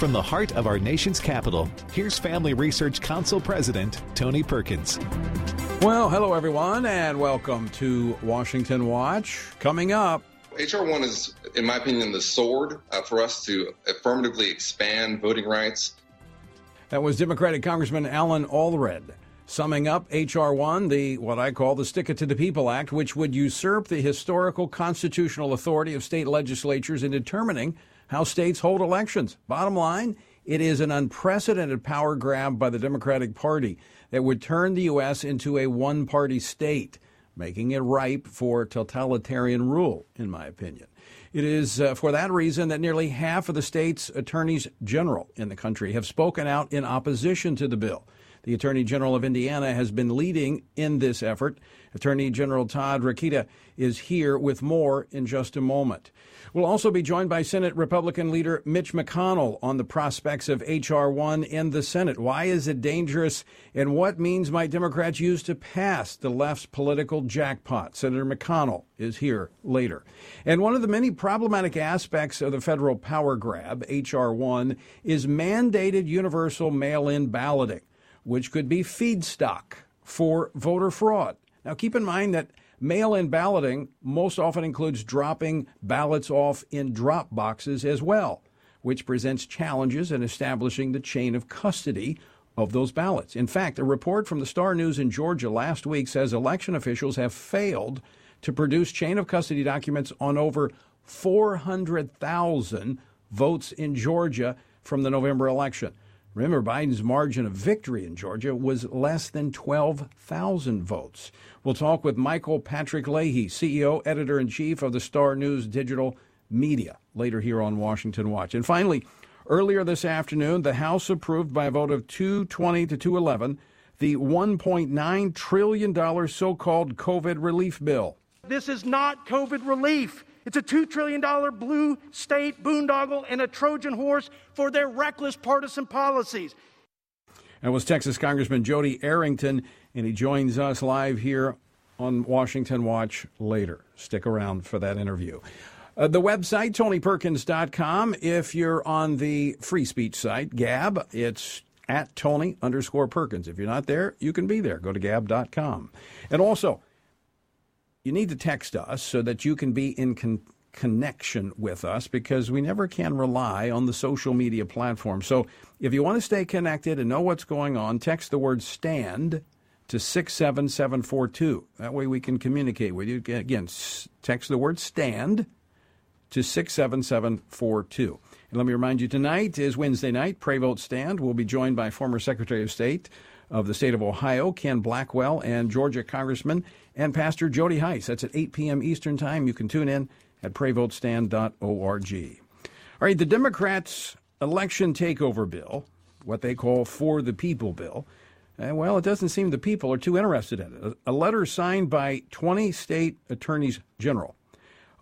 From the heart of our nation's capital, here's Family Research Council President Tony Perkins. Well, hello everyone, and welcome to Washington Watch. Coming up, HR 1 is, in my opinion, the sword uh, for us to affirmatively expand voting rights. That was Democratic Congressman Colin Allred. Summing up H.R. 1, the what I call the Stick It to the People Act, which would usurp the historical constitutional authority of state legislatures in determining how states hold elections. Bottom line, it is an unprecedented power grab by the Democratic Party that would turn the U.S. into a one party state, making it ripe for totalitarian rule, in my opinion. It is uh, for that reason that nearly half of the state's attorneys general in the country have spoken out in opposition to the bill. The Attorney General of Indiana has been leading in this effort. Attorney General Todd Rokita is here with more in just a moment. We'll also be joined by Senate Republican leader Mitch McConnell on the prospects of H.R. 1 in the Senate. Why is it dangerous, and what means might Democrats use to pass the left's political jackpot? Senator McConnell is here later. And one of the many problematic aspects of the federal power grab, H.R. 1, is mandated universal mail in balloting which could be feedstock for voter fraud. Now, keep in mind that mail in balloting most often includes dropping ballots off in drop boxes as well, which presents challenges in establishing the chain of custody of those ballots. In fact, a report from the Star News in Georgia last week says election officials have failed to produce chain of custody documents on over 400,000 votes in Georgia from the November election. Remember, Biden's margin of victory in Georgia was less than 12,000 votes. We'll talk with Michael Patrick Leahy, CEO, editor in chief of the Star News Digital Media, later here on Washington Watch. And finally, earlier this afternoon, the House approved by a vote of 220 to 211 the $1.9 trillion so called COVID relief bill. This is not COVID relief. It's a $2 trillion blue state boondoggle and a Trojan horse for their reckless partisan policies. That was Texas Congressman Jodey Arrington, and he joins us live here on Washington Watch later. Stick around for that interview. Uh, the website, tonyperkins.com. If you're on the free speech site, Gab, it's at Tony underscore Perkins. If you're not there, you can be there. Go to gab.com. And also, you need to text us so that you can be in con- connection with us because we never can rely on the social media platform. So if you want to stay connected and know what's going on, text the word stand to 67742. That way we can communicate with you. Again, text the word stand to 67742. And let me remind you tonight is Wednesday night, Pray Vote Stand. We'll be joined by former Secretary of State of the state of Ohio, Ken Blackwell, and Georgia Congressman and Pastor Jody Hice. That's at 8 p.m. Eastern Time. You can tune in at prayvotestand.org. All right, the Democrats' election takeover bill, what they call For the People bill, uh, well, it doesn't seem the people are too interested in it. A letter signed by 20 state attorneys general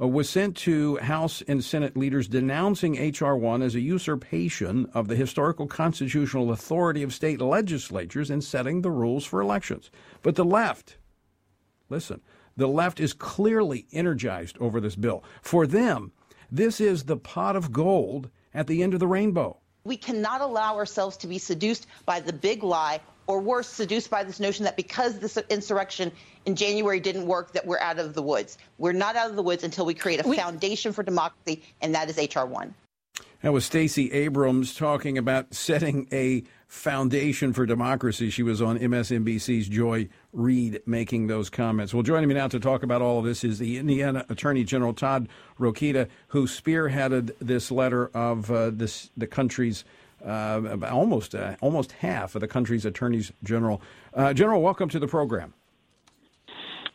uh, was sent to House and Senate leaders denouncing H.R. 1 as a usurpation of the historical constitutional authority of state legislatures in setting the rules for elections. But the left, listen, the left is clearly energized over this bill. For them, this is the pot of gold at the end of the rainbow. We cannot allow ourselves to be seduced by the big lie or worse, seduced by this notion that because this insurrection in January didn't work, that we're out of the woods. We're not out of the woods until we create a we- foundation for democracy, and that is H.R. 1. That was Stacey Abrams talking about setting a foundation for democracy. She was on MSNBC's Joy Reid making those comments. Well, joining me now to talk about all of this is the Indiana Attorney General Todd Rokita, who spearheaded this letter of uh, this the country's uh, almost uh, almost half of the country's attorneys general. Uh, general, welcome to the program.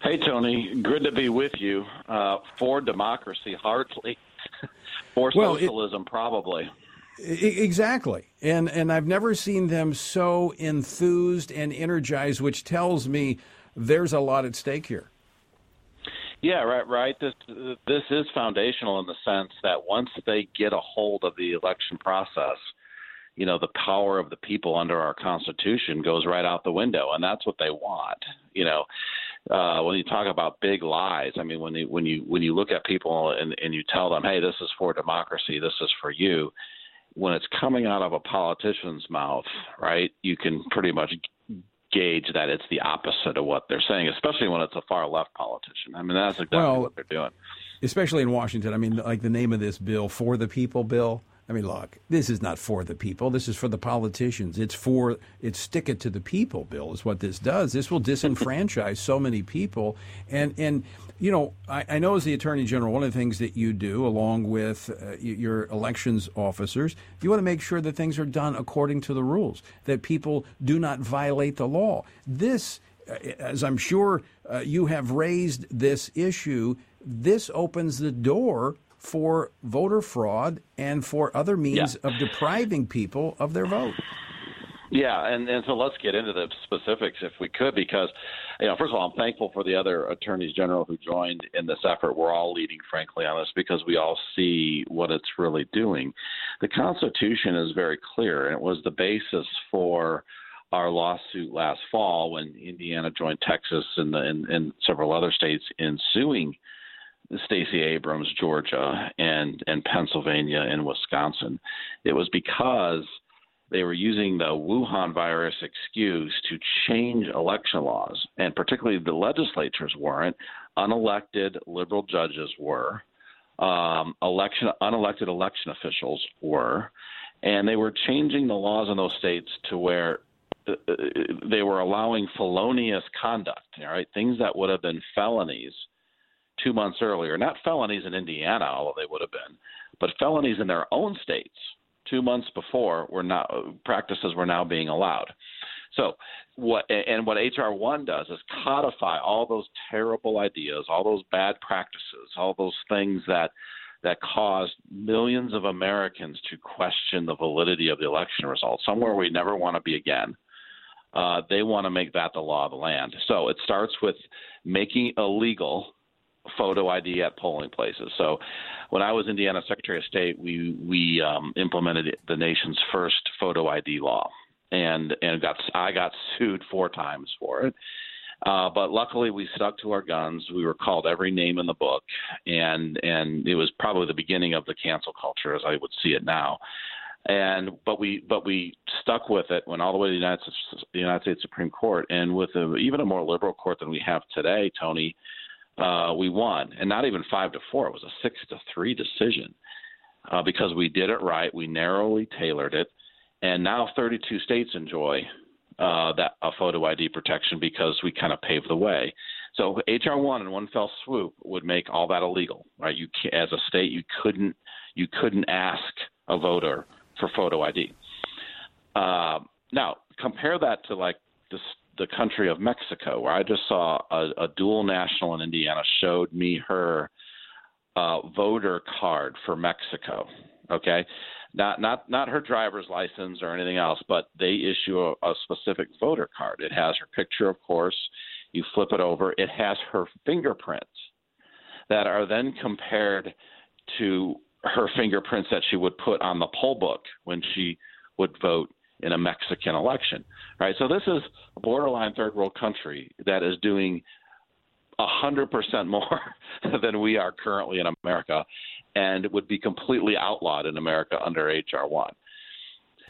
Hey, Tony. Good to be with you. Uh, for democracy, hardly. for socialism, well, it, probably. Exactly. And and I've never seen them so enthused and energized, which tells me there's a lot at stake here. Yeah, right, right. This this is foundational in the sense that once they get a hold of the election process, you know the power of the people under our constitution goes right out the window and that's what they want you know uh when you talk about big lies i mean when you when you when you look at people and and you tell them hey this is for democracy this is for you when it's coming out of a politician's mouth, right, you can pretty much gauge that it's the opposite of what they're saying, especially when it's a far left politician. I mean, that's exactly well, what they're doing. Especially in Washington. I mean, like the name of this bill, For the People bill. I mean, look, this is not for the people. This is for the politicians. It's for it's stick it to the people bill is what this does. This will disenfranchise so many people. And and you know, I, I, know as the attorney general, one of the things that you do, along with uh, your elections officers, you want to make sure that things are done according to the rules, that people do not violate the law. This, uh, as I'm sure uh, you have raised this issue, this opens the door for voter fraud and for other means yeah. of depriving people of their vote. Yeah, and, and so let's get into the specifics if we could, because, you know, first of all, I'm thankful for the other attorneys general who joined in this effort. We're all leading, frankly, on this because we all see what it's really doing. The Constitution is very clear, and it was the basis for our lawsuit last fall when Indiana joined Texas and, the, and, and several other states in suing Stacey Abrams, Georgia, and and Pennsylvania and Wisconsin. It was because they were using the Wuhan virus excuse to change election laws, and particularly the legislatures weren't. Unelected liberal judges were. Um, election unelected election officials were, and they were changing the laws in those states to where uh, uh they were allowing felonious conduct. Right, things that would have been felonies two months earlier. Not felonies in Indiana, although they would have been, but felonies in their own states two months before were now practices were now being allowed. So what and what HR one does is codify all those terrible ideas, all those bad practices, all those things that that caused millions of Americans to question the validity of the election results, somewhere we never want to be again. Uh, they want to make that the law of the land. So it starts with making illegal photo ID at polling places. So, when I was Indiana Secretary of State, we we um, implemented the nation's first photo ID law, and and got I got sued four times for it. Uh, but luckily, we stuck to our guns. We were called every name in the book, and and it was probably the beginning of the cancel culture as I would see it now. And but we but we stuck with it, went all the way to the United States, the United States Supreme Court, and with a, even a more liberal court than we have today, Tony uh, we won, and not even five to four. It was a six to three decision uh, because we did it right. We narrowly tailored it, and now 32 states enjoy uh, that a photo ID protection because we kind of paved the way. So HR one in one fell swoop would make all that illegal, right? You as a state you couldn't you couldn't ask a voter for photo ID. Uh, now compare that to like this the country of Mexico, where I just saw a, a dual national in Indiana showed me her uh, voter card for Mexico. Okay, not not not her driver's license or anything else, but they issue a, a specific voter card. It has her picture, of course. You flip it over. It has her fingerprints that are then compared to her fingerprints that she would put on the poll book when she would vote in a Mexican election, right? So this is a borderline third world country that is doing a hundred percent more than we are currently in America, and would be completely outlawed in America under HR one.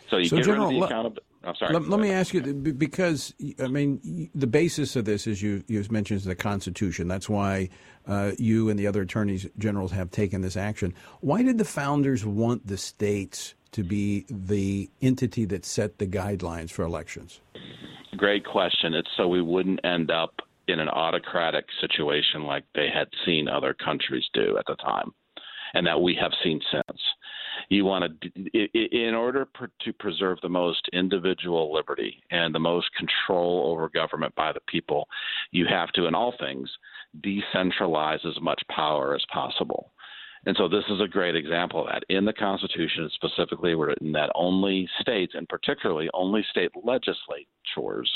So you so get General, rid of the accountability. I'm sorry. Let, let me ask you because I mean the basis of this, as you you mentioned, is the Constitution. That's why uh, you and the other attorneys generals have taken this action. Why did the founders want the states to be the entity that set the guidelines for elections? Great question. It's so we wouldn't end up in an autocratic situation like they had seen other countries do at the time, and that we have seen since. You want to, in order to preserve the most individual liberty and the most control over government by the people, you have to, in all things, decentralize as much power as possible. And so this is a great example of that. In the Constitution, it's specifically written that only states, and particularly only state legislatures,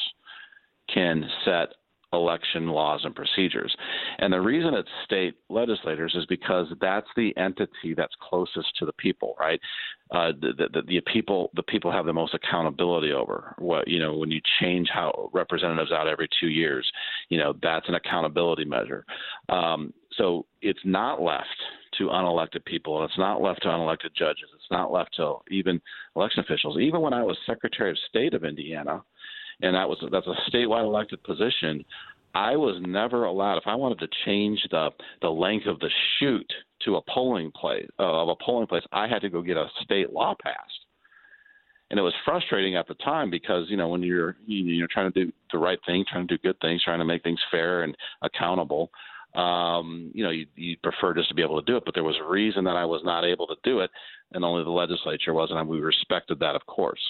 can set election laws and procedures. And the reason it's state legislators is because that's the entity that's closest to the people, right? Uh, the, the, the, people the people have the most accountability over what you know when you change how representatives out every two years, you know that's an accountability measure. Um, so it's not left to unelected people, and it's not left to unelected judges. It's not left to even election officials. Even when I was Secretary of State of Indiana, and that was that's a statewide elected position, I was never allowed. If I wanted to change the the length of the chute to a polling place uh, of a polling place, I had to go get a state law passed and it was frustrating at the time because you know when you're you're trying to do the right thing, trying to do good things, trying to make things fair and accountable. Um, you know, you, you prefer just to be able to do it, but there was a reason that I was not able to do it, and only the legislature was, and we respected that, of course.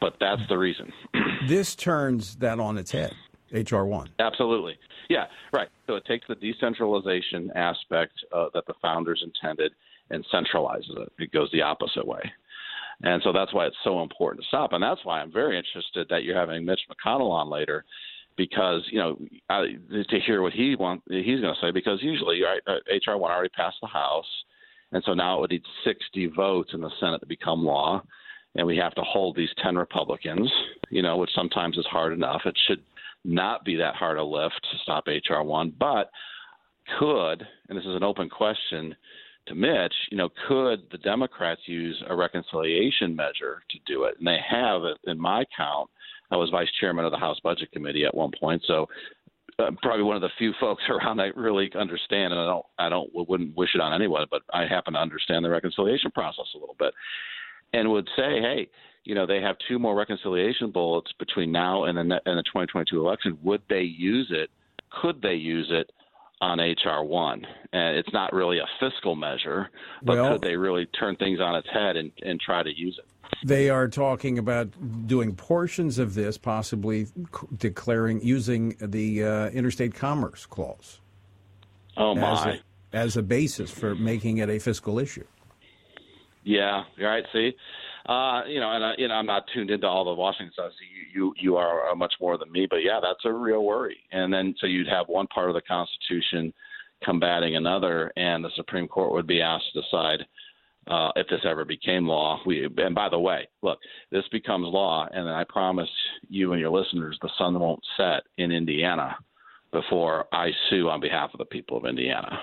But that's the reason. this turns that on its head. HR one. Absolutely. Yeah. Right. So it takes the decentralization aspect uh, that the founders intended and centralizes it. It goes the opposite way. And so that's why it's so important to stop. And that's why I'm very interested that you're having Mitch McConnell on later because you know I, to hear what he want he's going to say because usually right, uh, HR one already passed the House, and so now it would need 60 votes in the Senate to become law, and we have to hold these 10 Republicans, you know, which sometimes is hard enough. It should not be that hard a lift to stop HR one, but could, and this is an open question, to Mitch, you know, could the Democrats use a reconciliation measure to do it? And they have, in my count. I was vice chairman of the House Budget Committee at one point, so uh, probably one of the few folks around that really understand. And I don't, I don't, wouldn't wish it on anyone, but I happen to understand the reconciliation process a little bit, and would say, hey, you know, they have two more reconciliation bullets between now and the, and the 2022 election. Would they use it? Could they use it? on HR one, and it's not really a fiscal measure, but well, could they really turn things on its head and, and try to use it? They are talking about doing portions of this, possibly declaring using the uh, interstate commerce clause. Oh my! As a, as a basis for making it a fiscal issue. Yeah, right. See, uh, you know, and uh, you know, I'm not tuned into all the Washington stuff. So you, you, you are much more than me, but yeah, that's a real worry. And then so you'd have one part of the Constitution combating another, and the Supreme Court would be asked to decide uh, if this ever became law. We, and by the way, look, this becomes law, and I promise you and your listeners, the sun won't set in Indiana before I sue on behalf of the people of Indiana.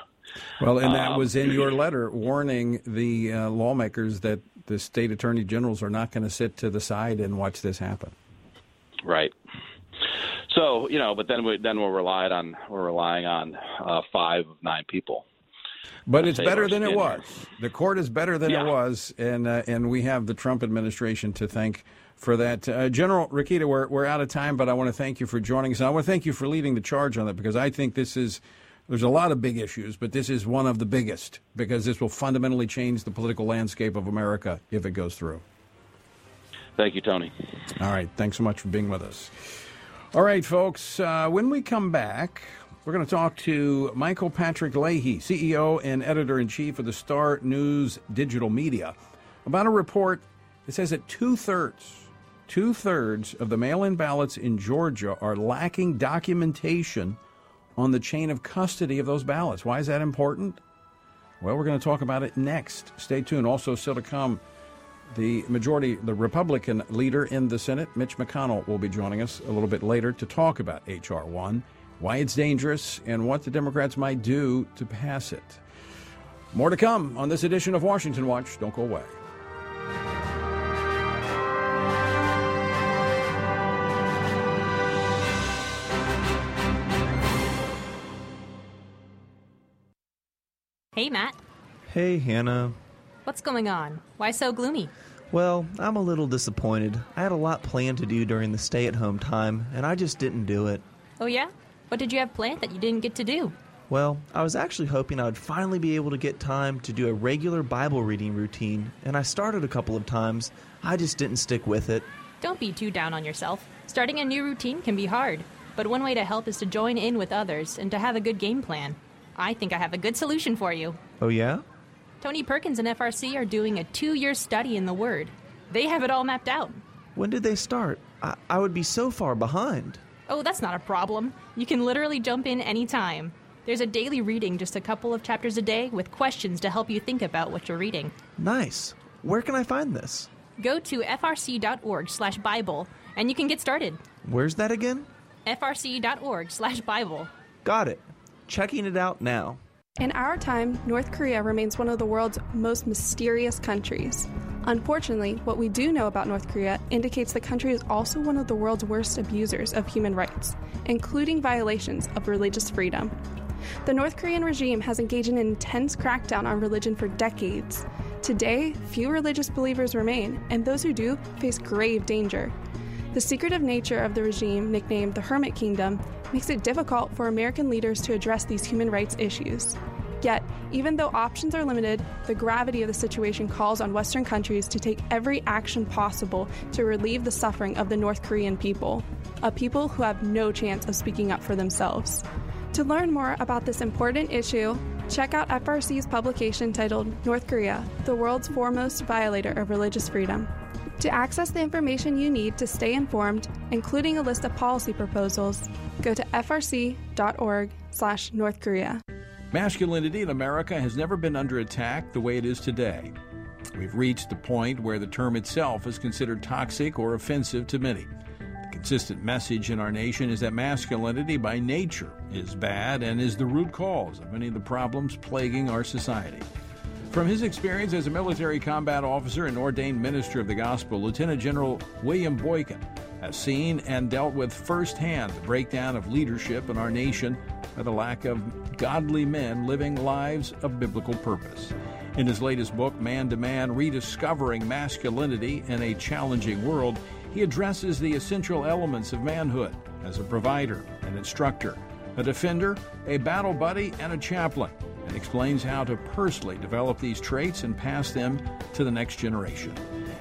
Well, and that um, was in your letter warning the uh, lawmakers that the state attorney generals are not going to sit to the side and watch this happen. Right. So you know, but then we then we're relied on we're relying on uh, five of nine people. But it's better than it was. The court is better than yeah. it was, and uh, and we have the Trump administration to thank for that. Uh, General Rokita, we're we're out of time, but I want to thank you for joining us. And I want to thank you for leading the charge on that because I think this is there's a lot of big issues, but this is one of the biggest because this will fundamentally change the political landscape of America if it goes through. Thank you, Tony. All right. Thanks so much for being with us. All right, folks. Uh, when we come back, we're going to talk to Michael Patrick Leahy, CEO and editor in chief of the Star News Digital Media, about a report that says that two thirds, two thirds of the mail in ballots in Georgia are lacking documentation on the chain of custody of those ballots. Why is that important? Well, we're going to talk about it next. Stay tuned. Also, still to come, the majority, the Republican leader in the Senate, Mitch McConnell, will be joining us a little bit later to talk about H.R. 1, why it's dangerous, and what the Democrats might do to pass it. More to come on this edition of Washington Watch. Don't go away. Hey, Matt. Hey, Hannah. What's going on? Why so gloomy? Well, I'm a little disappointed. I had a lot planned to do during the stay at home time, and I just didn't do it. Oh, yeah? What did you have planned that you didn't get to do? Well, I was actually hoping I would finally be able to get time to do a regular Bible reading routine, and I started a couple of times. I just didn't stick with it. Don't be too down on yourself. Starting a new routine can be hard, but one way to help is to join in with others and to have a good game plan. I think I have a good solution for you. Oh, yeah? Tony Perkins and FRC are doing a two year study in the Word. They have it all mapped out. When did they start? I, I would be so far behind. Oh, that's not a problem. You can literally jump in anytime. There's a daily reading, just a couple of chapters a day, with questions to help you think about what you're reading. Nice. Where can I find this? Go to frc.org slash Bible, and you can get started. Where's that again? frc.org slash Bible. Got it. Checking it out now. In our time, North Korea remains one of the world's most mysterious countries. Unfortunately, what we do know about North Korea indicates the country is also one of the world's worst abusers of human rights, including violations of religious freedom. The North Korean regime has engaged in an intense crackdown on religion for decades. Today, few religious believers remain, and those who do face grave danger. The secretive nature of the regime, nicknamed the Hermit Kingdom, makes it difficult for American leaders to address these human rights issues. Yet, even though options are limited, the gravity of the situation calls on Western countries to take every action possible to relieve the suffering of the North Korean people, a people who have no chance of speaking up for themselves. To learn more about this important issue, check out FRC's publication titled North Korea, the World's Foremost Violator of Religious Freedom. To access the information you need to stay informed, including a list of policy proposals, go to frc.org/north korea. Masculinity in America has never been under attack the way it is today. We've reached the point where the term itself is considered toxic or offensive to many. The consistent message in our nation is that masculinity by nature is bad and is the root cause of many of the problems plaguing our society. From his experience as a military combat officer and ordained minister of the gospel, Lieutenant General William Boykin has seen and dealt with firsthand the breakdown of leadership in our nation by the lack of godly men living lives of biblical purpose. In his latest book, Man to Man Rediscovering Masculinity in a Challenging World, he addresses the essential elements of manhood as a provider, an instructor, a defender, a battle buddy, and a chaplain and explains how to personally develop these traits and pass them to the next generation.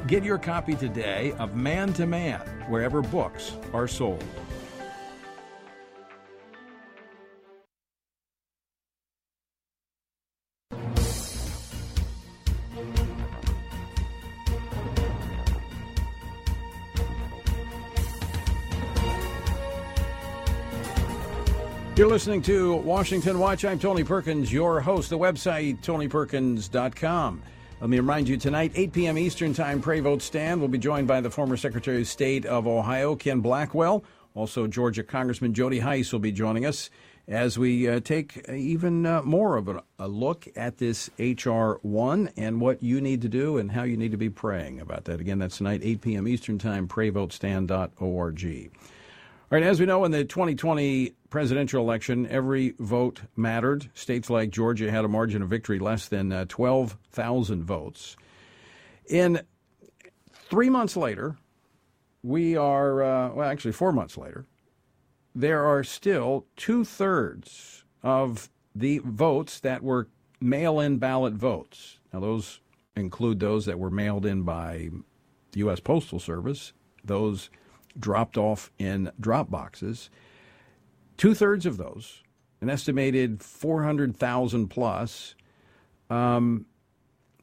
Get your copy today of Man to Man wherever books are sold. You're listening to Washington Watch. I'm Tony Perkins, your host. The website, tonyperkins.com. Let me remind you tonight, 8 p.m. Eastern Time, Pray Vote Stand. We'll be joined by the former Secretary of State of Ohio, Ken Blackwell. Also, Georgia Congressman Jody Hice will be joining us as we uh, take even uh, more of a, a, look at this H.R. 1 and what you need to do and how you need to be praying about that. Again, that's tonight, 8 p.m. Eastern Time, prayvotestand.org. All right, as we know, in the 2020 presidential election, every vote mattered. States like Georgia had a margin of victory less than uh, 12,000 votes. In three months later, we are, uh, well, actually, four months later, there are still two thirds of the votes that were mail in ballot votes. Now, those include those that were mailed in by the U.S. Postal Service, those dropped off in drop boxes. Two thirds of those, an estimated 400,000 plus, um,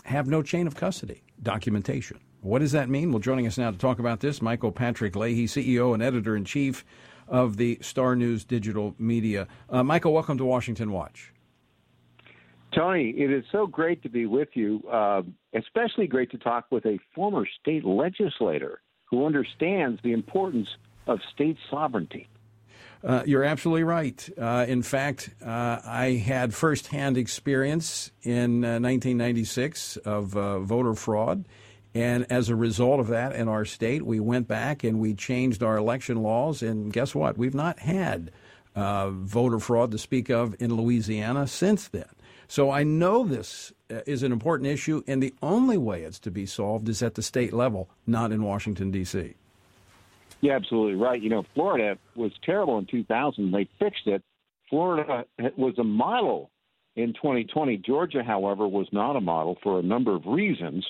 have no chain of custody documentation. What does that mean? Well, joining us now to talk about this, Michael Patrick Leahy, CEO and editor in chief of the Star News Digital Media. Uh, Michael, welcome to Washington Watch. Tony, it is so great to be with you, uh, especially great to talk with a former state legislator who understands the importance of state sovereignty. Uh, you're absolutely right. Uh, in fact, uh, I had firsthand experience in 1996 uh, of uh, voter fraud. And as a result of that in our state, we went back and we changed our election laws. And guess what? We've not had uh, voter fraud to speak of in Louisiana since then. So I know this is an important issue, and the only way it's to be solved is at the state level, not in Washington, D.C. Yeah, absolutely right. You know, Florida was terrible in 2000. They fixed it. Florida was a model in 2020. Georgia, however, was not a model for a number of reasons.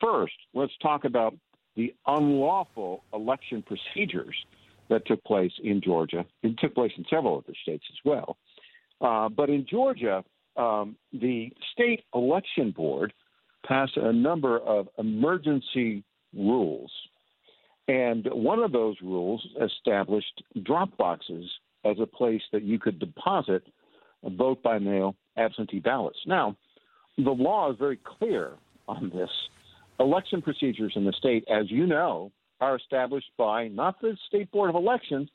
First, let's talk about the unlawful election procedures that took place in Georgia. It took place in several other states as well. Uh, but in Georgia, um, the state election board passed a number of emergency rules. And one of those rules established drop boxes as a place that you could deposit vote by mail absentee ballots. Now, the law is very clear on this. Election procedures in the state, as you know, are established by not the State Board of Elections,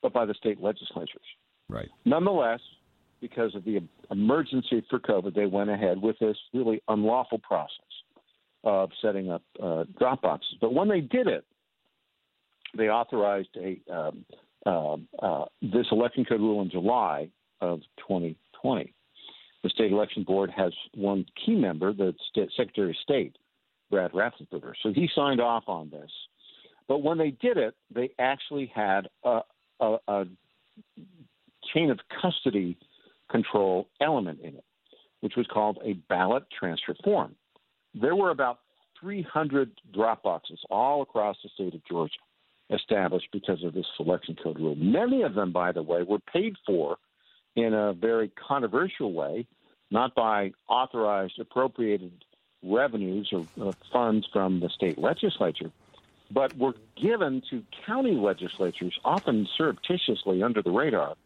but by the state legislatures. Right. Nonetheless, because of the emergency for COVID, they went ahead with this really unlawful process of setting up uh, drop boxes. But when they did it, they authorized a um, uh, uh, this election code rule in July of 2020. The state election board has one key member, the state, Secretary of State, Brad Raffensperger. So he signed off on this. But when they did it, they actually had a, a, a chain of custody control element in it, which was called a ballot transfer form. There were about 300 drop boxes all across the state of Georgia established because of this selection code rule. Many of them, by the way, were paid for in a very controversial way, not by authorized appropriated revenues or uh, funds from the state legislature, but were given to county legislatures, often surreptitiously under the radar,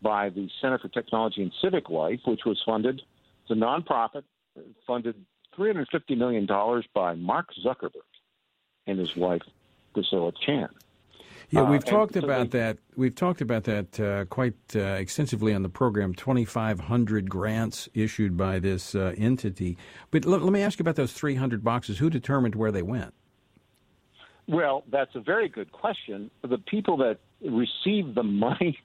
by the Center for Technology and Civic Life, which was funded, it's a nonprofit, funded $350 million by Mark Zuckerberg and his wife, Priscilla Chan. Yeah, we've uh, talked about they, that. We've talked about that uh, quite uh, extensively on the program. Twenty five hundred grants issued by this uh, entity. But l- let me ask you about those three hundred boxes. Who determined where they went? Well, that's a very good question. The people that received the money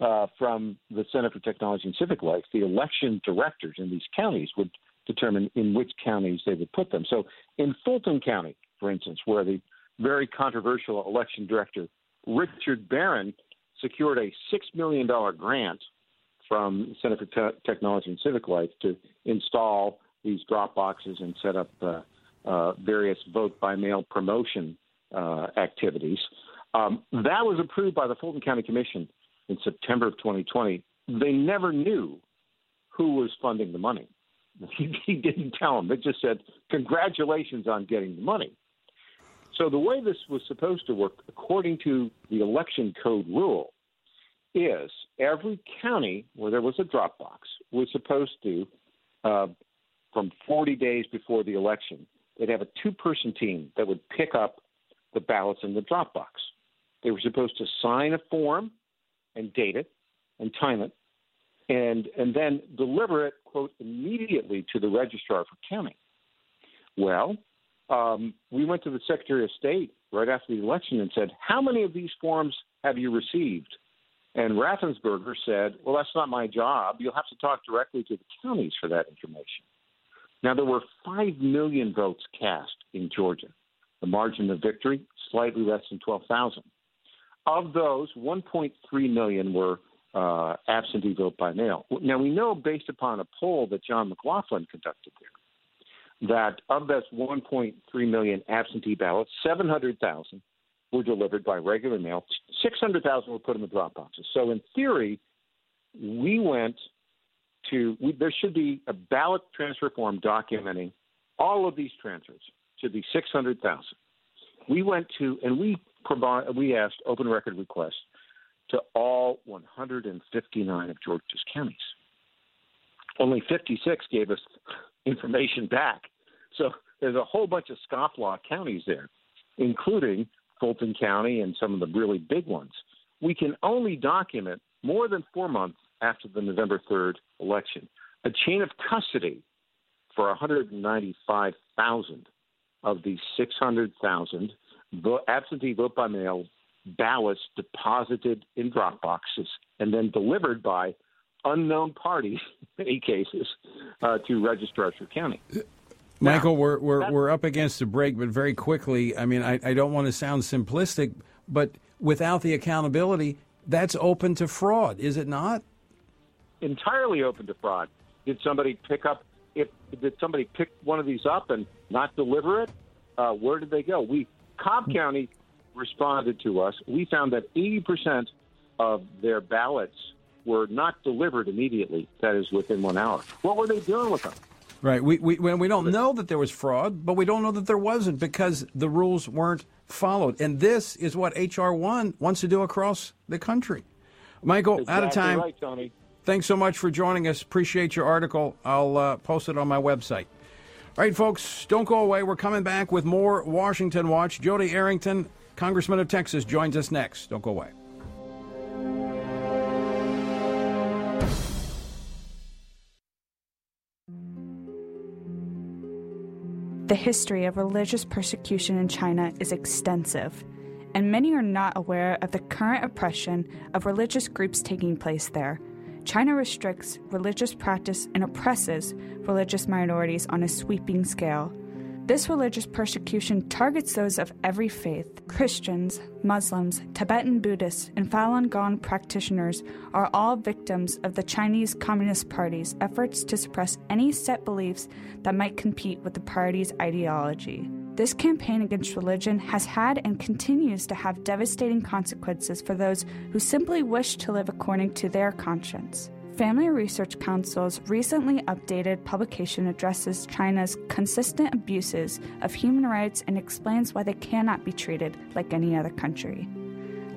uh, from the Center for Technology and Civic Life, the election directors in these counties would determine in which counties they would put them. So, in Fulton County, for instance, where the very controversial election director, Richard Barron, secured a $6 million grant from Center for Te- Technology and Civic Life to install these drop boxes and set up uh, uh, various vote by mail promotion uh, activities. Um, that was approved by the Fulton County Commission in September of 2020. They never knew who was funding the money. He, didn't tell them. They just said, Congratulations on getting the money. So the way this was supposed to work, according to the election code rule, is every county where there was a drop box was supposed to, uh, from 40 days before the election, they'd have a two-person team that would pick up the ballots in the drop box. They were supposed to sign a form and date it and time it, and and then deliver it quote immediately to the registrar for counting. Well, um, we went to the Secretary of State right after the election and said, How many of these forms have you received? And Raffensperger said, Well, that's not my job. You'll have to talk directly to the counties for that information. Now, there were 5 million votes cast in Georgia. The margin of victory, slightly less than 12,000. Of those, 1.3 million were uh, absentee vote by mail. Now, we know based upon a poll that John McLaughlin conducted there that of those 1.3 million absentee ballots, 700,000 were delivered by regular mail. 600,000 were put in the drop boxes. So in theory, we went to we, there should be a ballot transfer form documenting all of these transfers. Should be 600,000. We went to and we provide we asked open record requests to all 159 of Georgia's counties. Only 56 gave us information back. So there's a whole bunch of scofflaw counties there, including Fulton County and some of the really big ones. We can only document more than four months after the November 3rd election a chain of custody for 195,000 of the 600,000 absentee vote by mail ballots deposited in drop boxes and then delivered by unknown parties, in many cases, uh, to Registrar County. Michael, now, we're we're we're up against a break, but very quickly. I mean, I, I don't want to sound simplistic, but without the accountability, that's open to fraud, is it not? Entirely open to fraud. Did somebody pick up? If did somebody pick one of these up and not deliver it? Uh, where did they go? We Cobb County responded to us. We found that 80 percent of their ballots were not delivered immediately. That is within one hour. What were they doing with them? Right. We, we, we don't know that there was fraud, but we don't know that there wasn't because the rules weren't followed. And this is what H.R. 1 wants to do across the country. Michael, exactly out of time. Right, Tony. Thanks so much for joining us. Appreciate your article. I'll uh, post it on my website. All right, folks, don't go away. We're coming back with more Washington Watch. Jodey Arrington, Congressman of Texas, joins us next. Don't go away. The history of religious persecution in China is extensive, and many are not aware of the current oppression of religious groups taking place there. China restricts religious practice and oppresses religious minorities on a sweeping scale. This religious persecution targets those of every faith. Christians, Muslims, Tibetan Buddhists, and Falun Gong practitioners are all victims of the Chinese Communist Party's efforts to suppress any set beliefs that might compete with the party's ideology. This campaign against religion has had and continues to have devastating consequences for those who simply wish to live according to their conscience. Family Research Council's recently updated publication addresses China's consistent abuses of human rights and explains why they cannot be treated like any other country.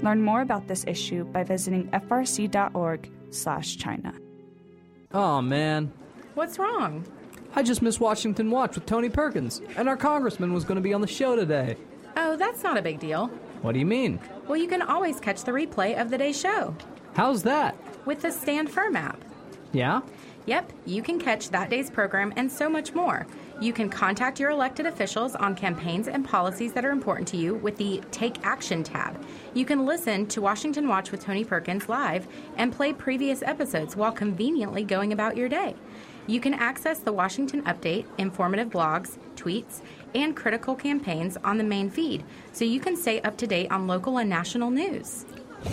Learn more about this issue by visiting frc.org/china. Oh man. What's wrong? I just missed Washington Watch with Tony Perkins, and our congressman was going to be on the show today. Oh, that's not a big deal. What do you mean? Well, you can always catch the replay of the day's show. How's that? With the Stand Firm app. Yeah? Yep, you can catch that day's program and so much more. You can contact your elected officials on campaigns and policies that are important to you with the Take Action tab. You can listen to Washington Watch with Tony Perkins live and play previous episodes while conveniently going about your day. You can access the Washington Update, informative blogs, tweets, and critical campaigns on the main feed, so you can stay up to date on local and national news.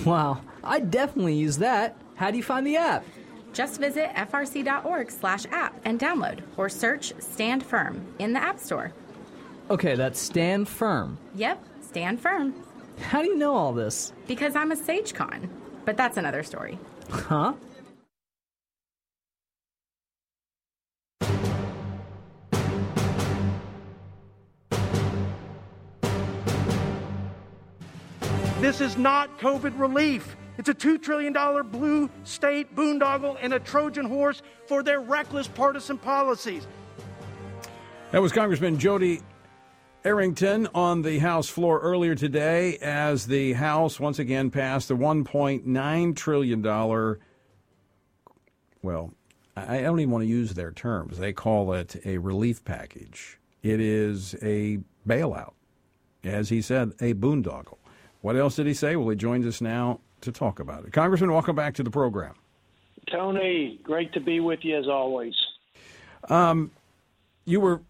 Wow, I definitely use that. How do you find the app? Just visit frc.org/app and download, or search "Stand Firm" in the App Store. Okay, that's Stand Firm. Yep, Stand Firm. How do you know all this? Because I'm a SageCon, but that's another story. Huh? This is not COVID relief. It's a $2 trillion blue state boondoggle and a Trojan horse for their reckless partisan policies. That was Congressman Jodey Arrington on the House floor earlier today as the House once again passed the $1.9 trillion. Well, I don't even want to use their terms. They call it a relief package. It is a bailout. As he said, a boondoggle. What else did he say? Well, he joins us now to talk about it. Congressman, welcome back to the program. Tony, great to be with you as always. Um, you were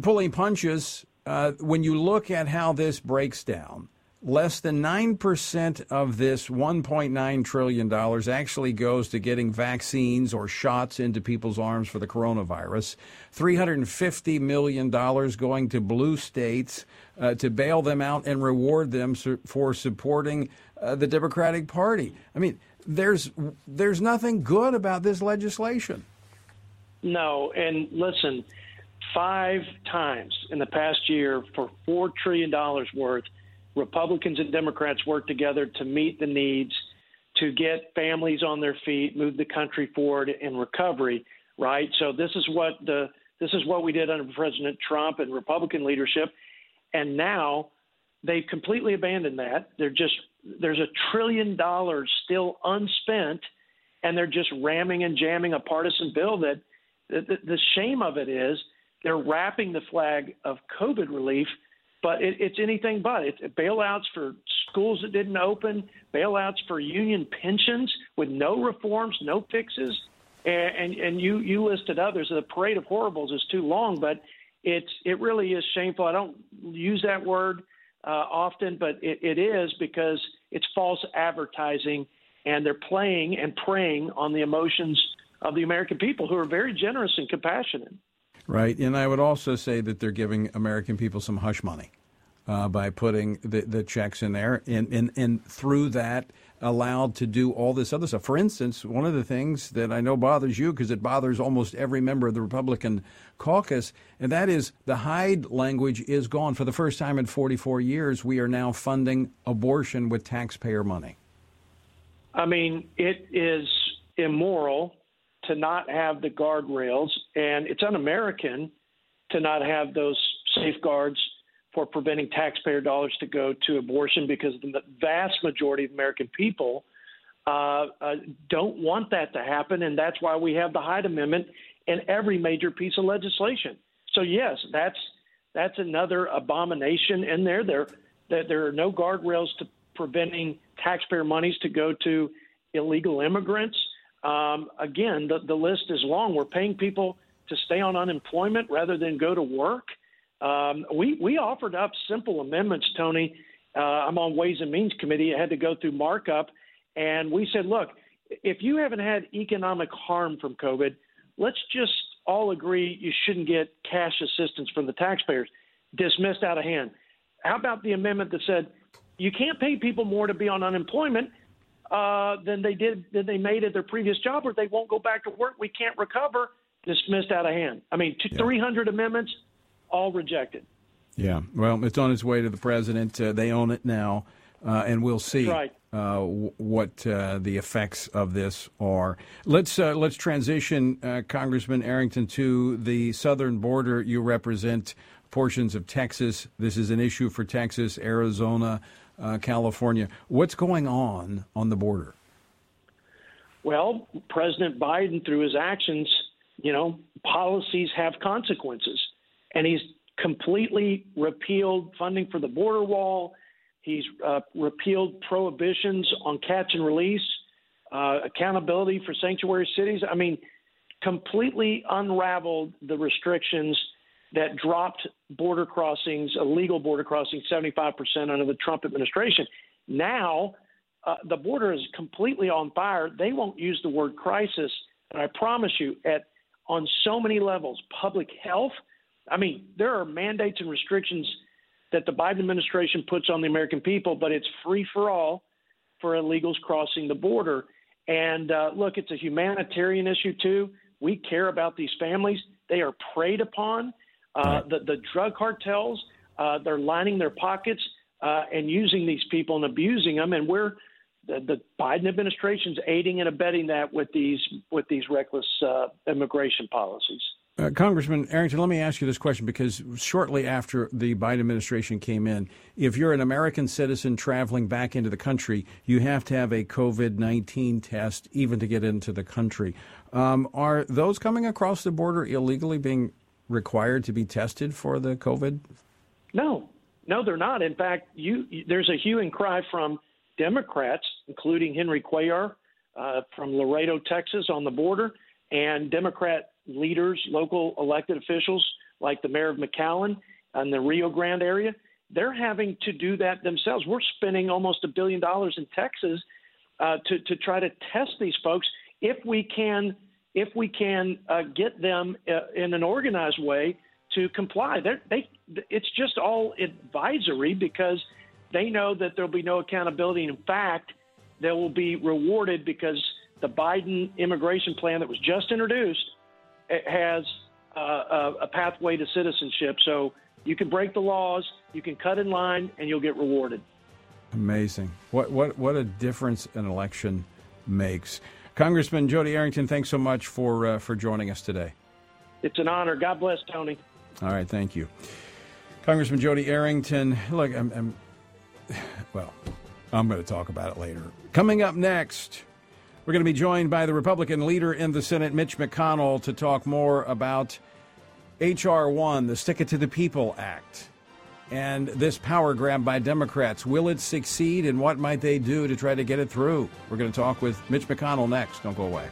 pulling punches. Uh, when you look at how this breaks down, less than 9% of this $1.9 trillion actually goes to getting vaccines or shots into people's arms for the coronavirus. $350 million going to blue states uh, to bail them out and reward them for supporting uh, the Democratic Party. I mean, there's there's nothing good about this legislation. No, and listen, five times in the past year for four trillion dollars worth, Republicans and Democrats worked together to meet the needs to get families on their feet, move the country forward in recovery. Right. So this is what the this is what we did under President Trump and Republican leadership, and now they've completely abandoned that. They're just there's a trillion dollars still unspent, and they're just ramming and jamming a partisan bill that the, the shame of it is they're wrapping the flag of COVID relief, but it, it's anything but. It's bailouts for schools that didn't open, bailouts for union pensions with no reforms, no fixes, and and, and you you listed others. The parade of horribles is too long, but it's it really is shameful. I don't use that word uh, often, but it, it is because it's false advertising, and they're playing and preying on the emotions of the American people who are very generous and compassionate. Right, and I would also say that they're giving American people some hush money uh, by putting the, the checks in there, and, and and through that allowed to do all this other stuff. For instance, one of the things that I know bothers you because it bothers almost every member of the Republican caucus, and that is the Hyde language is gone. For the first time in 44 years, we are now funding abortion with taxpayer money. I mean, it is immoral to not have the guardrails, and it's un American to not have those safeguards for preventing taxpayer dollars to go to abortion because the vast majority of American people uh, uh, don't want that to happen, and that's why we have the Hyde Amendment in every major piece of legislation. So yes, that's That's another abomination in there. There, there, there are no guardrails to preventing taxpayer monies to go to illegal immigrants. Um, again, the, the list is long. We're paying people to stay on unemployment rather than go to work. Um, we we offered up simple amendments, Tony. Uh, I'm on Ways and Means Committee. I had to go through markup, and we said, look, if you haven't had economic harm from COVID, let's just all agree you shouldn't get cash assistance from the taxpayers. Dismissed out of hand. How about the amendment that said you can't pay people more to be on unemployment uh, than they did than they made at their previous job, or they won't go back to work. We can't recover. Dismissed out of hand. I mean, yeah. 300 amendments, all rejected. Yeah, well, it's on its way to the president. Uh, they own it now, uh, and we'll see right. uh, w- what uh, the effects of this are. Let's uh, let's transition, uh, Congressman Arrington, to the southern border. You represent portions of Texas. This is an issue for Texas, Arizona, California. What's going on on the border? Well, President Biden, through his actions, you know, policies have consequences, and he's completely repealed funding for the border wall. He's uh, repealed prohibitions on catch and release, uh, accountability for sanctuary cities. I mean, completely unraveled the restrictions that dropped border crossings, illegal border crossings, 75% under the Trump administration. Now, uh, the border is completely on fire. They won't use the word crisis, and I promise you, at on so many levels, public health – I mean, there are mandates and restrictions that the Biden administration puts on the American people, but it's free for all for illegals crossing the border. And uh, look, it's a humanitarian issue too. We care about these families. They are preyed upon. Uh, the, the drug cartels, uh, they're lining their pockets uh, and using these people and abusing them. And we're the, the Biden administration's aiding and abetting that with these with these reckless uh, immigration policies. Uh, Congressman Arrington, let me ask you this question because shortly after the Biden administration came in, if you're an American citizen traveling back into the country, you have to have a COVID 19 test even to get into the country. Um, are those coming across the border illegally being required to be tested for the COVID? No, no, they're not. In fact, you, there's a hue and cry from Democrats, including Henry Cuellar uh, from Laredo, Texas, on the border, and Democrat leaders, local elected officials like the mayor of McAllen and the Rio Grande area, they're having to do that themselves. We're spending almost a billion dollars in Texas uh, to to try to test these folks if we can if we can uh, get them uh, in an organized way to comply. They're, they it's just all advisory because they know that there'll be no accountability. In fact, they will be rewarded because the Biden immigration plan that was just introduced has uh, a pathway to citizenship. So you can break the laws, you can cut in line, and you'll get rewarded. Amazing. What what what a difference an election makes. Congressman Jodey Arrington, thanks so much for uh, for joining us today. It's an honor. God bless Tony. All right, thank you, Congressman Jodey Arrington. Look, I'm, I'm well. I'm going to talk about it later. Coming up next. We're going to be joined by the Republican leader in the Senate, Mitch McConnell, to talk more about H.R. 1, the Stick It to the People Act, and this power grab by Democrats. Will it succeed, and what might they do to try to get it through? We're going to talk with Mitch McConnell next. Don't go away.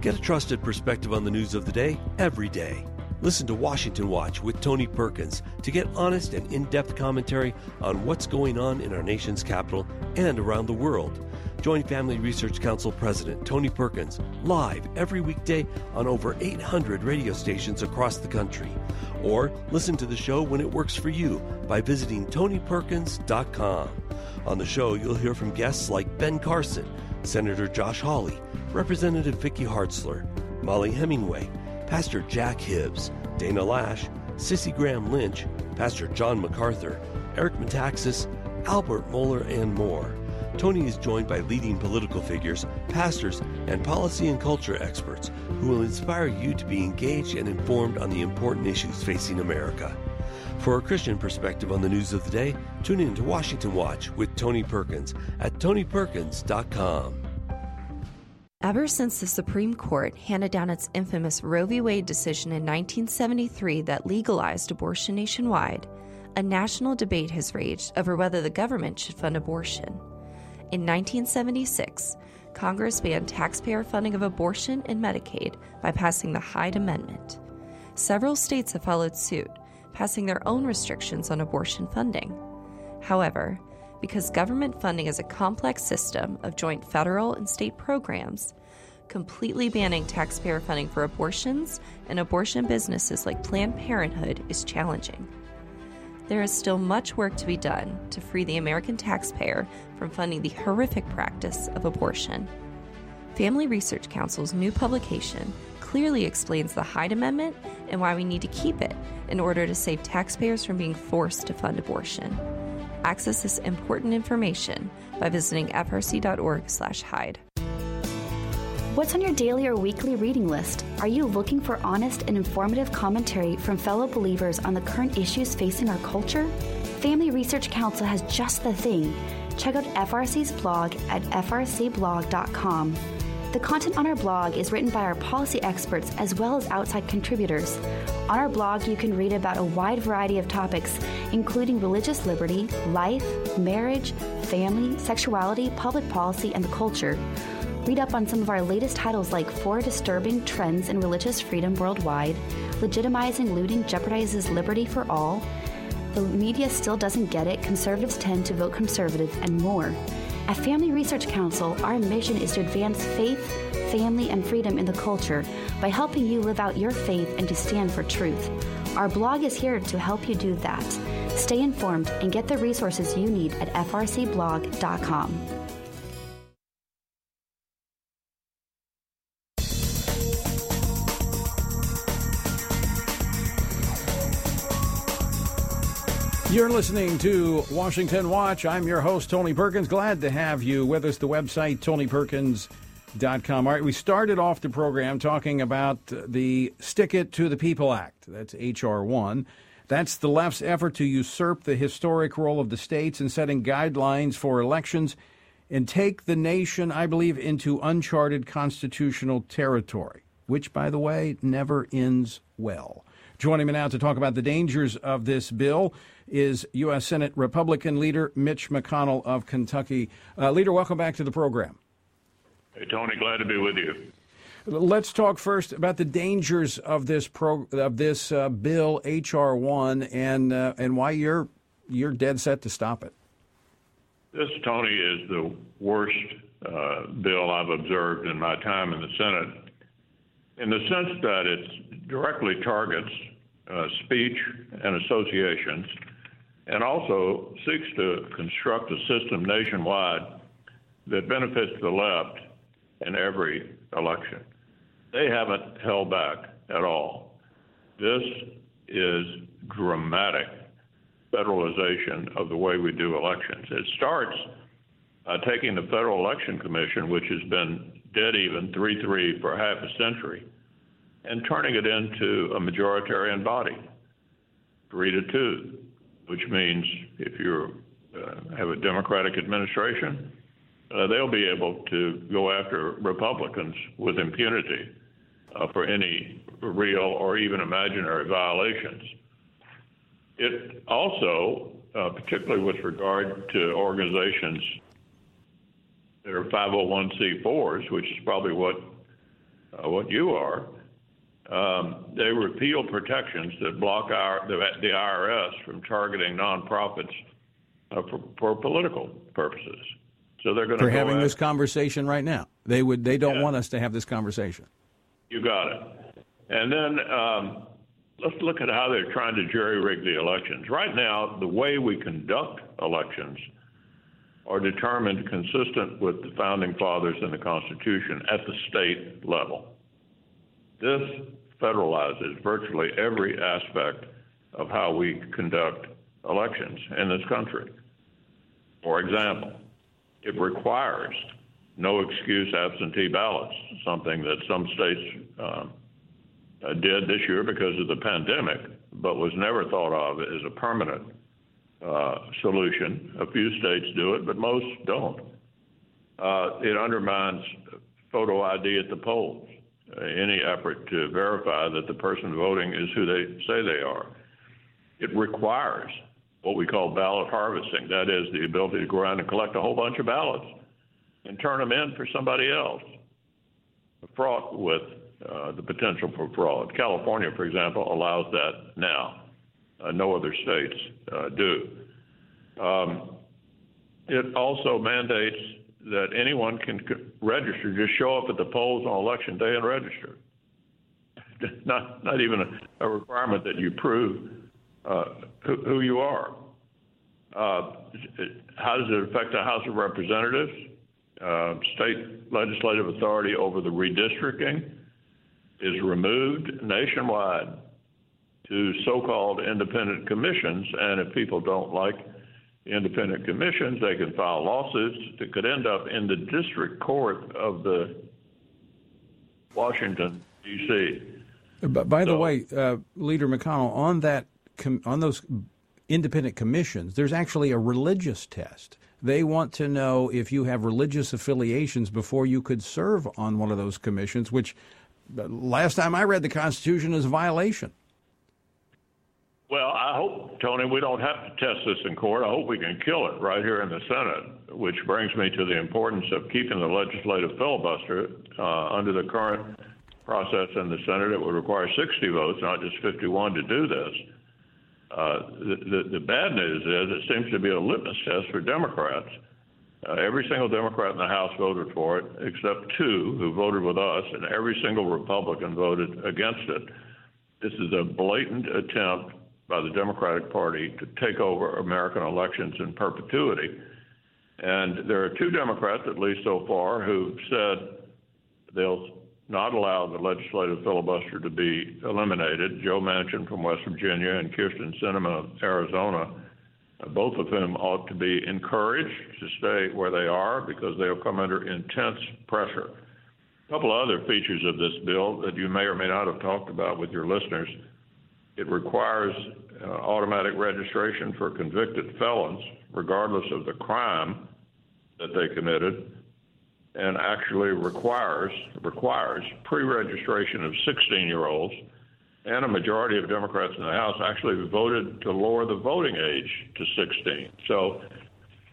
Get a trusted perspective on the news of the day every day. Listen to Washington Watch with Tony Perkins to get honest and in depth commentary on what's going on in our nation's capital and around the world. Join Family Research Council President Tony Perkins live every weekday on over 800 radio stations across the country. Or listen to the show when it works for you by visiting TonyPerkins.com. On the show, you'll hear from guests like Ben Carson, Senator Josh Hawley, Representative Vicky Hartzler, Mollie Hemingway, Pastor Jack Hibbs, Dana Loesch, Cissie Graham Lynch, Pastor John MacArthur, Eric Metaxas, Albert Mohler, and more. Tony is joined by leading political figures, pastors, and policy and culture experts who will inspire you to be engaged and informed on the important issues facing America. For a Christian perspective on the news of the day, tune in to Washington Watch with Tony Perkins at tonyperkins.com. Ever since the Supreme Court handed down its infamous Roe v. Wade decision in 1973 that legalized abortion nationwide, a national debate has raged over whether the government should fund abortion. In 1976, Congress banned taxpayer funding of abortion and Medicaid by passing the Hyde Amendment. Several states have followed suit, passing their own restrictions on abortion funding. However, because government funding is a complex system of joint federal and state programs, completely banning taxpayer funding for abortions and abortion businesses like Planned Parenthood is challenging. There is still much work to be done to free the American taxpayer from funding the horrific practice of abortion. Family Research Council's new publication clearly explains the Hyde Amendment and why we need to keep it in order to save taxpayers from being forced to fund abortion. Access this important information by visiting frc.org/hyde. What's on your daily or weekly reading list? Are you looking for honest and informative commentary from fellow believers on the current issues facing our culture? Family Research Council has just the thing. Check out FRC's blog at frcblog.com. The content on our blog is written by our policy experts as well as outside contributors. On our blog, you can read about a wide variety of topics, including religious liberty, life, marriage, family, sexuality, public policy, and the culture. Read up on some of our latest titles like Four Disturbing Trends in Religious Freedom Worldwide, Legitimizing Looting Jeopardizes Liberty for All, The Media Still Doesn't Get It, Conservatives Tend to Vote Conservative, and more. At Family Research Council, our mission is to advance faith, family, and freedom in the culture by helping you live out your faith and to stand for truth. Our blog is here to help you do that. Stay informed and get the resources you need at frcblog.com. You're listening to Washington Watch. I'm your host, Tony Perkins. Glad to have you with us. The website, tonyperkins.com. All right, we started off the program talking about the Stick It to the People Act. That's H.R. 1. That's the left's effort to usurp the historic role of the states in setting guidelines for elections and take the nation, I believe, into uncharted constitutional territory, which, by the way, never ends well. Joining me now to talk about the dangers of this bill is U.S. Senate Republican leader Mitch McConnell of Kentucky. Uh, leader, welcome back to the program. Hey, Tony, glad to be with you. Let's talk first about the dangers of this pro of this uh, bill HR one and uh, and why you're you're dead set to stop it. This, Tony, is the worst uh, bill I've observed in my time in the Senate, in the sense that it directly targets uh, speech and associations, and also seeks to construct a system nationwide that benefits the left in every election. They haven't held back at all. This is dramatic federalization of the way we do elections. It starts uh, taking the Federal Election Commission, which has been dead even 3 3 for half a century, and turning it into a majoritarian body, three to two, which means if you uh, have a Democratic administration, uh, they'll be able to go after Republicans with impunity uh, for any real or even imaginary violations. It also, uh, particularly with regard to organizations that are 501c4s, which is probably what uh, what you are, um, they repeal protections that block our, the, the IRS from targeting nonprofits uh, for, for, political purposes. So they're going to. They're having this conversation right now. They would. They don't yeah. want us to have this conversation. You got it. And then um, let's look at how they're trying to jerry rig the elections. Right now, the way we conduct elections are determined consistent with the founding fathers and the Constitution at the state level. This federalizes virtually every aspect of how we conduct elections in this country. For example, it requires no excuse absentee ballots, something that some states uh, did this year because of the pandemic, but was never thought of as a permanent uh, solution. A few states do it, but most don't. Uh, it undermines photo ID at the polls, any effort to verify that the person voting is who they say they are. It requires what we call ballot harvesting. That is the ability to go around and collect a whole bunch of ballots and turn them in for somebody else, fraught with uh, the potential for fraud. California, for example, allows that now. Uh, no other states uh, do. Um, it also mandates that anyone can register, just show up at the polls on election day and register. not, not even a, a requirement that you prove uh, who, who, you are. Uh, how does it affect the House of Representatives? Uh, state legislative authority over the redistricting is removed nationwide to so called independent commissions. And if people don't like independent commissions, they can file lawsuits that could end up in the district court of the Washington, D.C. But by so, the way, uh, Leader McConnell, on that com- on those independent commissions, there's actually a religious test. They want to know if you have religious affiliations before you could serve on one of those commissions, which last time I read the Constitution is a violation. Well, I hope, Tony, we don't have to test this in court. I hope we can kill it right here in the Senate, which brings me to the importance of keeping the legislative filibuster uh, under the current process in the Senate. It would require 60 votes, not just 51, to do this. Uh, the, the, the, bad news is it seems to be a litmus test for Democrats. Uh, every single Democrat in the House voted for it, except two who voted with us, and every single Republican voted against it. This is a blatant attempt by the Democratic Party to take over American elections in perpetuity. And there are two Democrats, at least so far, who've said they'll not allow the legislative filibuster to be eliminated. Joe Manchin from West Virginia and Kyrsten Sinema of Arizona, both of whom ought to be encouraged to stay where they are because they'll come under intense pressure. A couple of other features of this bill that you may or may not have talked about with your listeners. It requires uh, automatic registration for convicted felons, regardless of the crime that they committed, and actually requires requires pre-registration of 16-year-olds. And a majority of Democrats in the House actually voted to lower the voting age to 16. So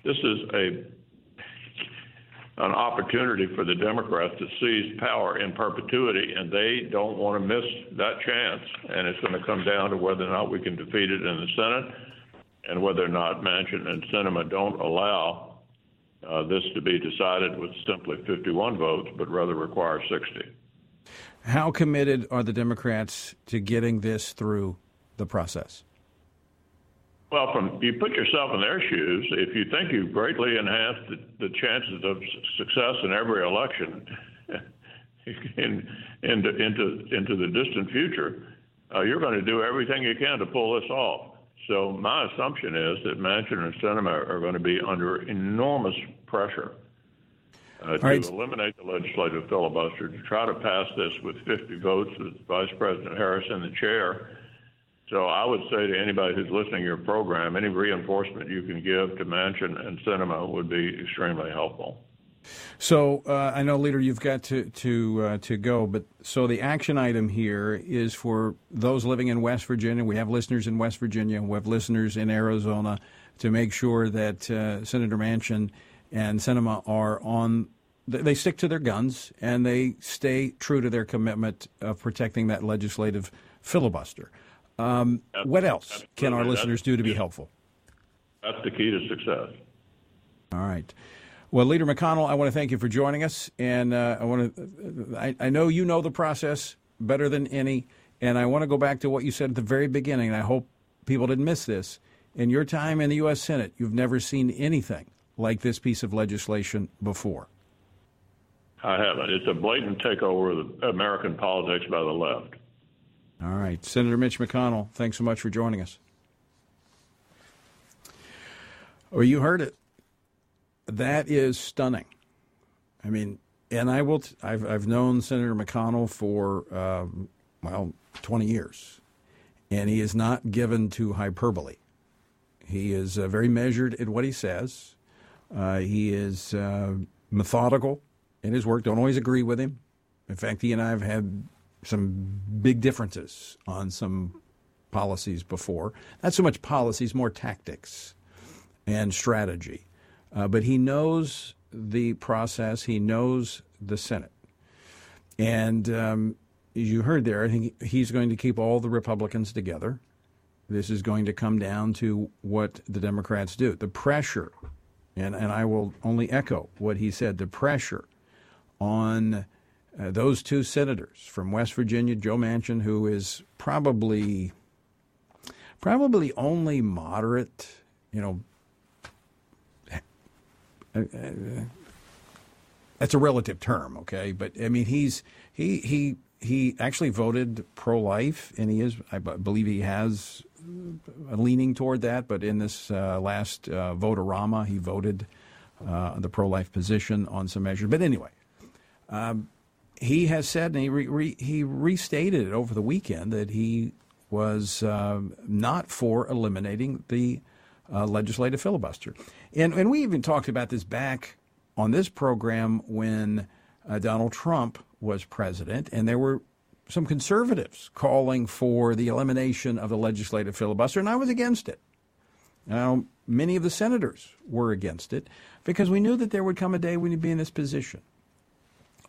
this is a an opportunity for the Democrats to seize power in perpetuity, and they don't want to miss that chance. And it's going to come down to whether or not we can defeat it in the Senate and whether or not Manchin and Sinema don't allow uh, this to be decided with simply 51 votes, but rather require 60. How committed are the Democrats to getting this through the process? Well, from you put yourself in their shoes, if you think you've greatly enhanced the, the chances of success in every election in, into into into the distant future, uh, you're going to do everything you can to pull this off. So my assumption is that Manchin and Sinema are going to be under enormous pressure uh, to right. eliminate the legislative filibuster, to try to pass this with 50 votes with Vice President Harris in the chair so I would say to anybody who's listening to your program, any reinforcement you can give to Manchin and Sinema would be extremely helpful. So uh, I know, leader, you've got to to uh, to go, but so the action item here is for those living in West Virginia. We have listeners in West Virginia. We have listeners in Arizona to make sure that uh, Senator Manchin and Sinema are on. They stick to their guns and they stay true to their commitment of protecting that legislative filibuster. Um, what else can our listeners do to be helpful? That's the key to success. All right. Well, Leader McConnell, I want to thank you for joining us, and uh, I want to. I, I, know you know the process better than any, and I want to go back to what you said at the very beginning. And I hope people didn't miss this. In your time in the U.S. Senate, you've never seen anything like this piece of legislation before. I haven't. It's a blatant takeover of American politics by the left. All right. Senator Mitch McConnell, thanks so much for joining us. Well, you heard it. That is stunning. I mean, and I will. T- I've I've known Senator McConnell for um, well twenty years, and he is not given to hyperbole. He is uh, very measured in what he says. Uh, he is uh, methodical in his work. Don't always agree with him. In fact, he and I have had some big differences on some policies before. Not so much policies, more tactics and strategy. Uh, but he knows the process, he knows the Senate. And um, as you heard there, I think he's going to keep all the Republicans together. This is going to come down to what the Democrats do. The pressure, and, and I will only echo what he said the pressure on uh, those two senators from West Virginia, Joe Manchin, who is probably probably only moderate, you know. Uh, uh, that's a relative term, okay? But I mean, he's he he he actually voted pro-life, and he is, I believe, he has a leaning toward that. But in this last uh, vote-a-rama, he voted the pro-life position on some measures. But anyway, um, he has said, and he re, re, he restated it over the weekend that he was uh, not for eliminating the uh, legislative filibuster, and and we even talked about this back on this program when uh, Donald Trump was president, and there were some conservatives calling for the elimination of the legislative filibuster, and I was against it. Now, many of the senators were against it because we knew that there would come a day when you'd be in this position.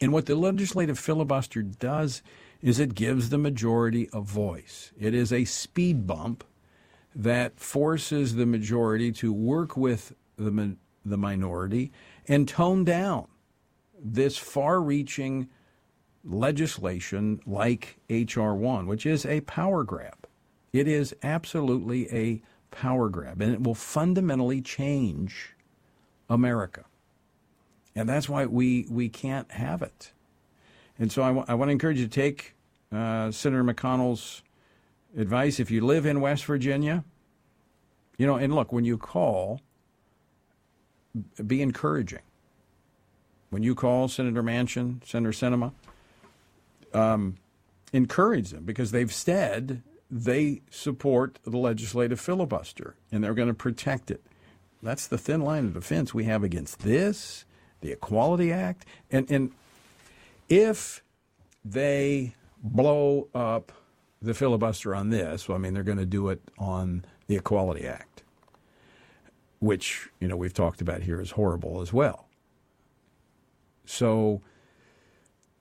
And what the legislative filibuster does is it gives the majority a voice. It is a speed bump that forces the majority to work with the, the minority and tone down this far reaching legislation like H.R. 1, which is a power grab. It is absolutely a power grab, and it will fundamentally change America. And that's why we, we can't have it. And so I, w- I want to encourage you to take uh, Senator McConnell's advice. If you live in West Virginia, you know, and look, when you call, be encouraging. When you call Senator Manchin, Senator Sinema, um, encourage them because they've said they support the legislative filibuster and they're going to protect it. That's the thin line of defense we have against this the Equality Act. And, and if they blow up the filibuster on this, well, I mean, they're going to do it on the Equality Act, which, you know, we've talked about here is horrible as well. So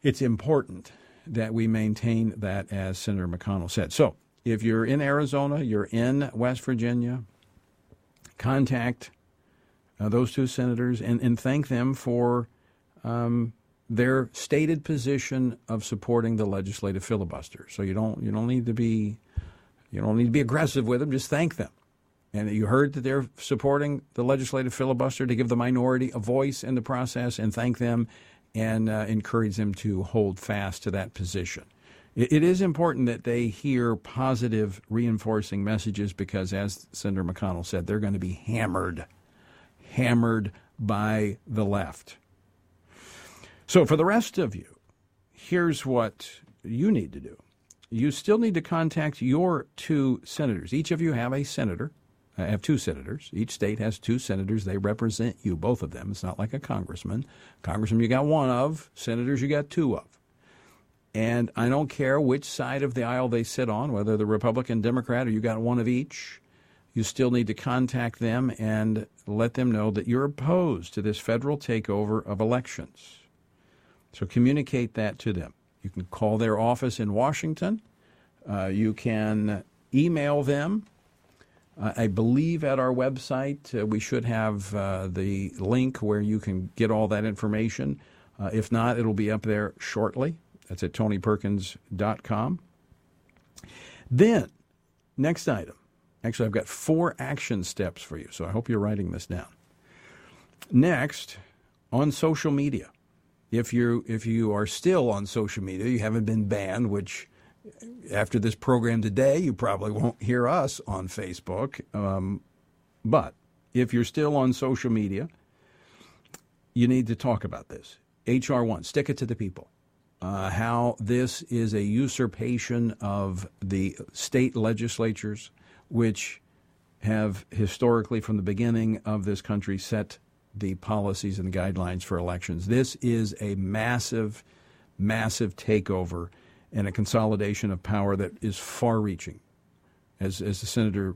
it's important that we maintain that, as Senator McConnell said. So if you're in Arizona, you're in West Virginia, contact uh, those two senators, and, and thank them for um, their stated position of supporting the legislative filibuster. So you don't you don't need to be you don't need to be aggressive with them. Just thank them. And you heard that they're supporting the legislative filibuster to give the minority a voice in the process, and thank them and uh, encourage them to hold fast to that position. It, it is important that they hear positive, reinforcing messages because, as Senator McConnell said, they're going to be hammered hammered by the left. So, for the rest of you, here's what you need to do. You still need to contact your two senators. Each of you have a senator. I uh, have two senators. Each state has two senators. They represent you, both of them. It's not like a congressman. Congressman, you got one of. Senators, you got two of. And I don't care which side of the aisle they sit on, whether the Republican, Democrat, or you got one of each you still need to contact them and let them know that you're opposed to this federal takeover of elections. So communicate that to them. You can call their office in Washington. Uh, you can email them. Uh, I believe at our website uh, we should have uh, the link where you can get all that information. Uh, if not, it'll be up there shortly. That's at tonyperkins.com. Then, next item Actually, I've got four action steps for you, so I hope you're writing this down. Next, on social media. If you if you are still on social media, you haven't been banned, which after this program today, you probably won't hear us on Facebook. Um, but if you're still on social media, you need to talk about this. HR one, stick it to the people. Uh, how this is a usurpation of the state legislatures which have historically, from the beginning of this country, set the policies and the guidelines for elections. This is a massive, massive takeover and a consolidation of power that is far reaching, as, as the senator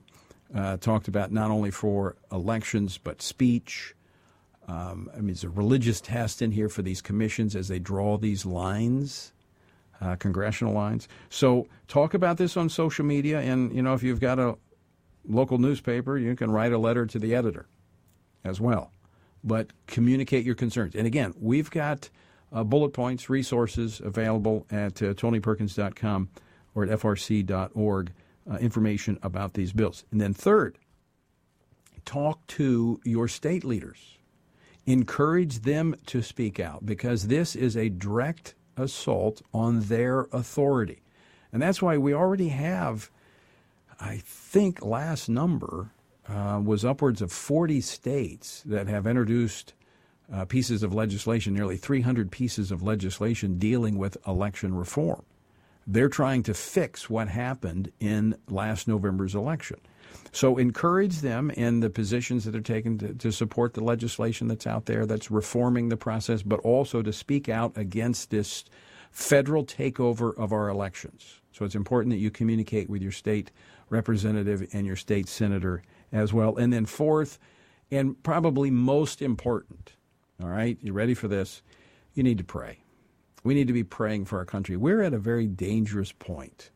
uh, talked about, not only for elections, but speech. Um, I mean, there's a religious test in here for these commissions as they draw these lines. Uh, congressional lines. So talk about this on social media, and you know if you've got a local newspaper, you can write a letter to the editor as well. But communicate your concerns. And again, we've got uh, bullet points, resources available at uh, tonyperkins.com or at frc.org, uh, information about these bills. And then, third, talk to your state leaders. Encourage them to speak out because this is a direct assault on their authority. And that's why we already have, I think, last number uh, was upwards of 40 states that have introduced uh, pieces of legislation, nearly 300 pieces of legislation dealing with election reform. They're trying to fix what happened in last November's election. So encourage them in the positions that are taken to, to, support the legislation that's out there that's reforming the process, but also to speak out against this federal takeover of our elections. So it's important that you communicate with your state representative and your state senator as well. And then, fourth, and probably most important, all right, you ready for this? You need to pray. We need to be praying for our country. We're at a very dangerous point.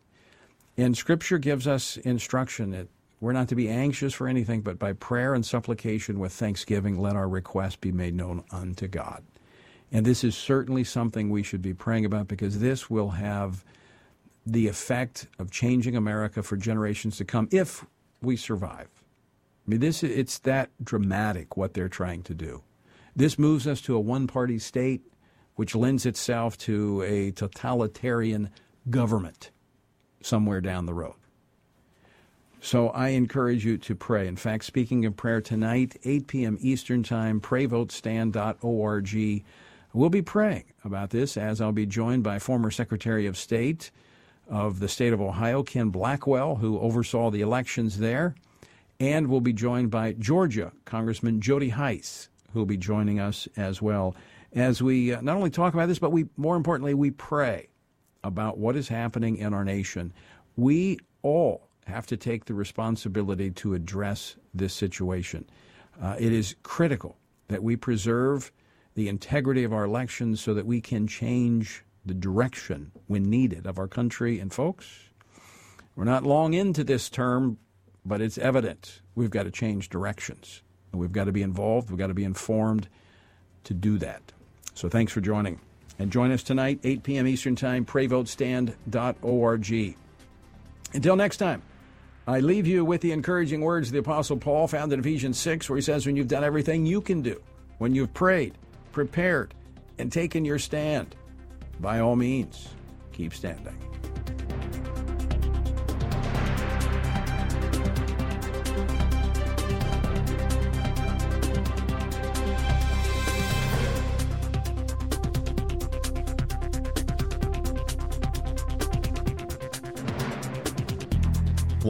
And Scripture gives us instruction that we're not to be anxious for anything, but by prayer and supplication with thanksgiving, let our requests be made known unto God. And this is certainly something we should be praying about because this will have the effect of changing America for generations to come if we survive. I mean, this it's that dramatic what they're trying to do. This moves us to a one-party state, which lends itself to a totalitarian government somewhere down the road. So I encourage you to pray. In fact, speaking of prayer tonight, 8 p.m. Eastern Time, prayvotestand.org. We'll be praying about this as I'll be joined by former Secretary of State of the state of Ohio, Ken Blackwell, who oversaw the elections there. And we'll be joined by Georgia Congressman Jody Hice, who will be joining us as well as we uh, not only talk about this, but we more importantly we pray about what is happening in our nation. We all have to take the responsibility to address this situation. Uh, it is critical that we preserve the integrity of our elections so that we can change the direction when needed of our country and folks. We're not long into this term, but it's evident we've got to change directions. And we've got to be involved, we've got to be informed to do that. So thanks for joining. And join us tonight, 8 p.m. Eastern Time, prayvotestand.org. Until next time, I leave you with the encouraging words of the Apostle Paul found in Ephesians 6, where he says, When you've done everything you can do, when you've prayed, prepared, and taken your stand, by all means, keep standing.